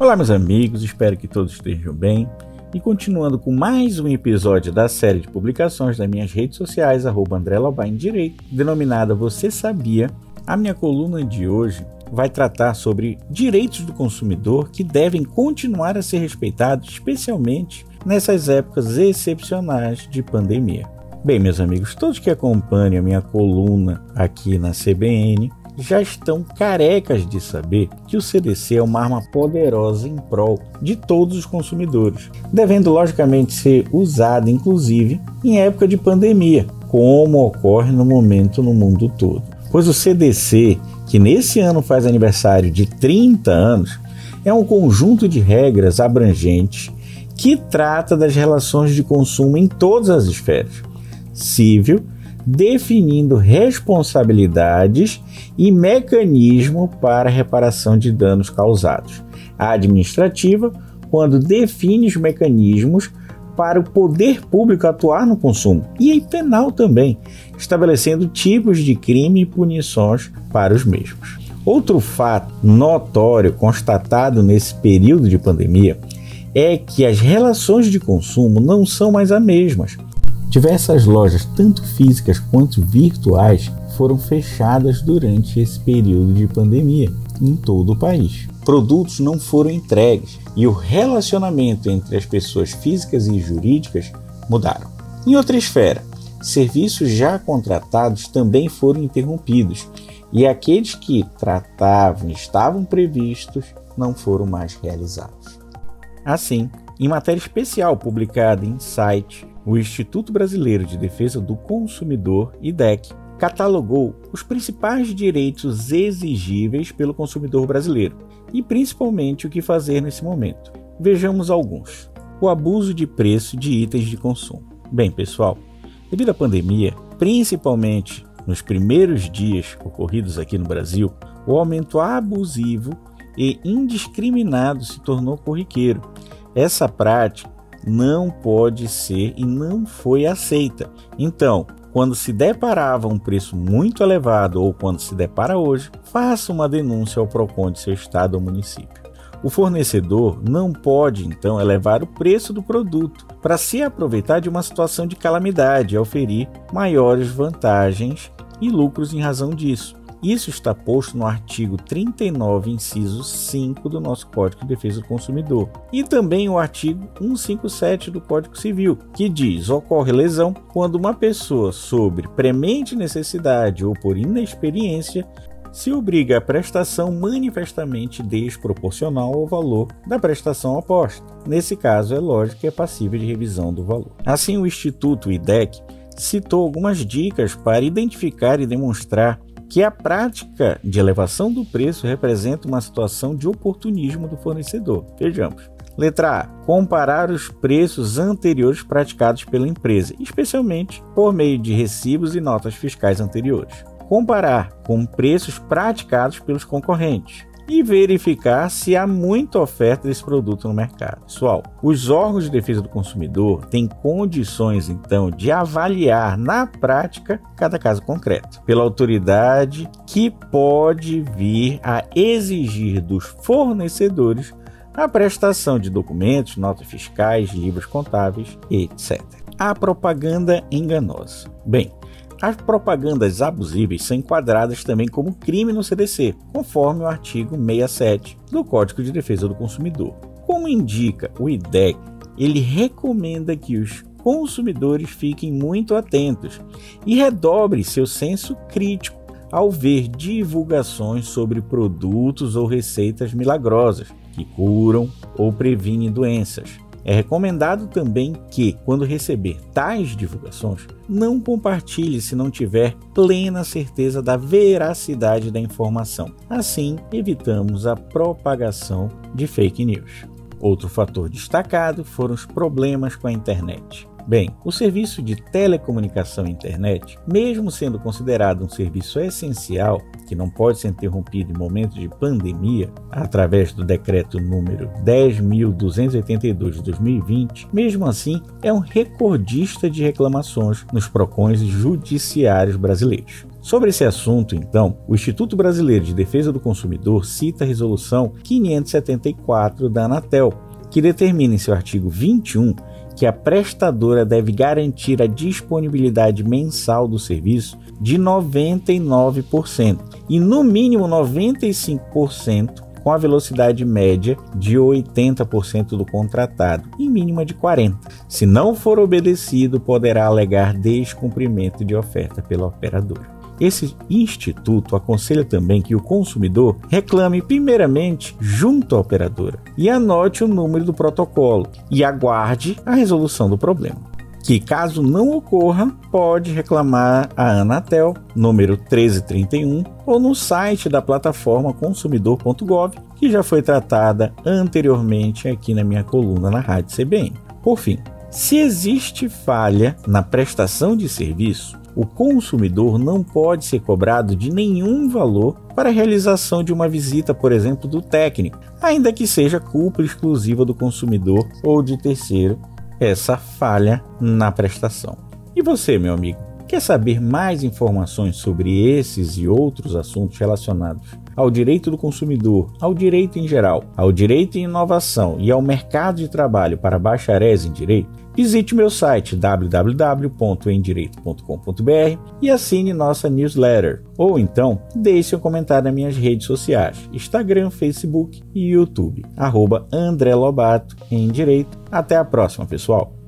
Olá, meus amigos, espero que todos estejam bem. E continuando com mais um episódio da série de publicações das minhas redes sociais, arroba André Lobain Direito, denominada Você Sabia, a minha coluna de hoje vai tratar sobre direitos do consumidor que devem continuar a ser respeitados, especialmente nessas épocas excepcionais de pandemia. Bem, meus amigos, todos que acompanham a minha coluna aqui na CBN já estão carecas de saber que o CDC é uma arma poderosa em prol de todos os consumidores, devendo logicamente ser usada inclusive em época de pandemia, como ocorre no momento no mundo todo. Pois o CDC, que nesse ano faz aniversário de 30 anos, é um conjunto de regras abrangentes que trata das relações de consumo em todas as esferas: civil, definindo responsabilidades e mecanismo para reparação de danos causados. A administrativa, quando define os mecanismos para o poder público atuar no consumo, e a penal também, estabelecendo tipos de crime e punições para os mesmos. Outro fato notório constatado nesse período de pandemia é que as relações de consumo não são mais as mesmas. Diversas lojas, tanto físicas quanto virtuais, foram fechadas durante esse período de pandemia em todo o país. Produtos não foram entregues e o relacionamento entre as pessoas físicas e jurídicas mudaram. Em outra esfera, serviços já contratados também foram interrompidos e aqueles que tratavam e estavam previstos não foram mais realizados. Assim, em matéria especial publicada em site o Instituto Brasileiro de Defesa do Consumidor, IDEC, catalogou os principais direitos exigíveis pelo consumidor brasileiro e principalmente o que fazer nesse momento. Vejamos alguns. O abuso de preço de itens de consumo. Bem, pessoal, devido à pandemia, principalmente nos primeiros dias ocorridos aqui no Brasil, o aumento abusivo e indiscriminado se tornou corriqueiro. Essa prática não pode ser e não foi aceita. Então, quando se deparava um preço muito elevado ou quando se depara hoje, faça uma denúncia ao PROCON de seu estado ou município. O fornecedor não pode, então, elevar o preço do produto para se aproveitar de uma situação de calamidade e oferir maiores vantagens e lucros em razão disso. Isso está posto no artigo 39, inciso 5 do nosso Código de Defesa do Consumidor. E também o artigo 157 do Código Civil, que diz: ocorre lesão quando uma pessoa, sobre premente necessidade ou por inexperiência, se obriga à prestação manifestamente desproporcional ao valor da prestação oposta. Nesse caso, é lógico que é passível de revisão do valor. Assim, o Instituto IDEC citou algumas dicas para identificar e demonstrar que a prática de elevação do preço representa uma situação de oportunismo do fornecedor. Vejamos. Letra A. Comparar os preços anteriores praticados pela empresa, especialmente por meio de recibos e notas fiscais anteriores. Comparar com preços praticados pelos concorrentes e verificar se há muita oferta desse produto no mercado. Pessoal, os órgãos de defesa do consumidor têm condições então de avaliar na prática cada caso concreto, pela autoridade que pode vir a exigir dos fornecedores a prestação de documentos, notas fiscais, livros contábeis, etc. A propaganda enganosa. Bem, as propagandas abusivas são enquadradas também como crime no CDC, conforme o artigo 67 do Código de Defesa do Consumidor. Como indica o IDEC, ele recomenda que os consumidores fiquem muito atentos e redobrem seu senso crítico ao ver divulgações sobre produtos ou receitas milagrosas que curam ou previnem doenças é recomendado também que, quando receber tais divulgações, não compartilhe se não tiver plena certeza da veracidade da informação. Assim, evitamos a propagação de fake news. Outro fator destacado foram os problemas com a internet. Bem, o serviço de telecomunicação e internet, mesmo sendo considerado um serviço essencial, que não pode ser interrompido em momentos de pandemia, através do decreto número 10.282 de 2020, mesmo assim é um recordista de reclamações nos PROCONs judiciários brasileiros. Sobre esse assunto, então, o Instituto Brasileiro de Defesa do Consumidor cita a Resolução 574 da Anatel, que determina em seu artigo 21 que a prestadora deve garantir a disponibilidade mensal do serviço de 99% e no mínimo 95% com a velocidade média de 80% do contratado e mínima de 40%. Se não for obedecido, poderá alegar descumprimento de oferta pela operadora. Esse instituto aconselha também que o consumidor reclame primeiramente junto à operadora e anote o número do protocolo e aguarde a resolução do problema. Que caso não ocorra, pode reclamar a Anatel, número 1331, ou no site da plataforma consumidor.gov, que já foi tratada anteriormente aqui na minha coluna na Rádio CBN. Por fim, se existe falha na prestação de serviço, o consumidor não pode ser cobrado de nenhum valor para a realização de uma visita, por exemplo, do técnico, ainda que seja culpa exclusiva do consumidor ou de terceiro essa falha na prestação. E você, meu amigo, quer saber mais informações sobre esses e outros assuntos relacionados ao direito do consumidor, ao direito em geral, ao direito em inovação e ao mercado de trabalho para bacharéis em direito? Visite meu site www.endireito.com.br e assine nossa newsletter. Ou então, deixe um comentário nas minhas redes sociais: Instagram, Facebook e YouTube. Arroba André Lobato em Direito. Até a próxima, pessoal!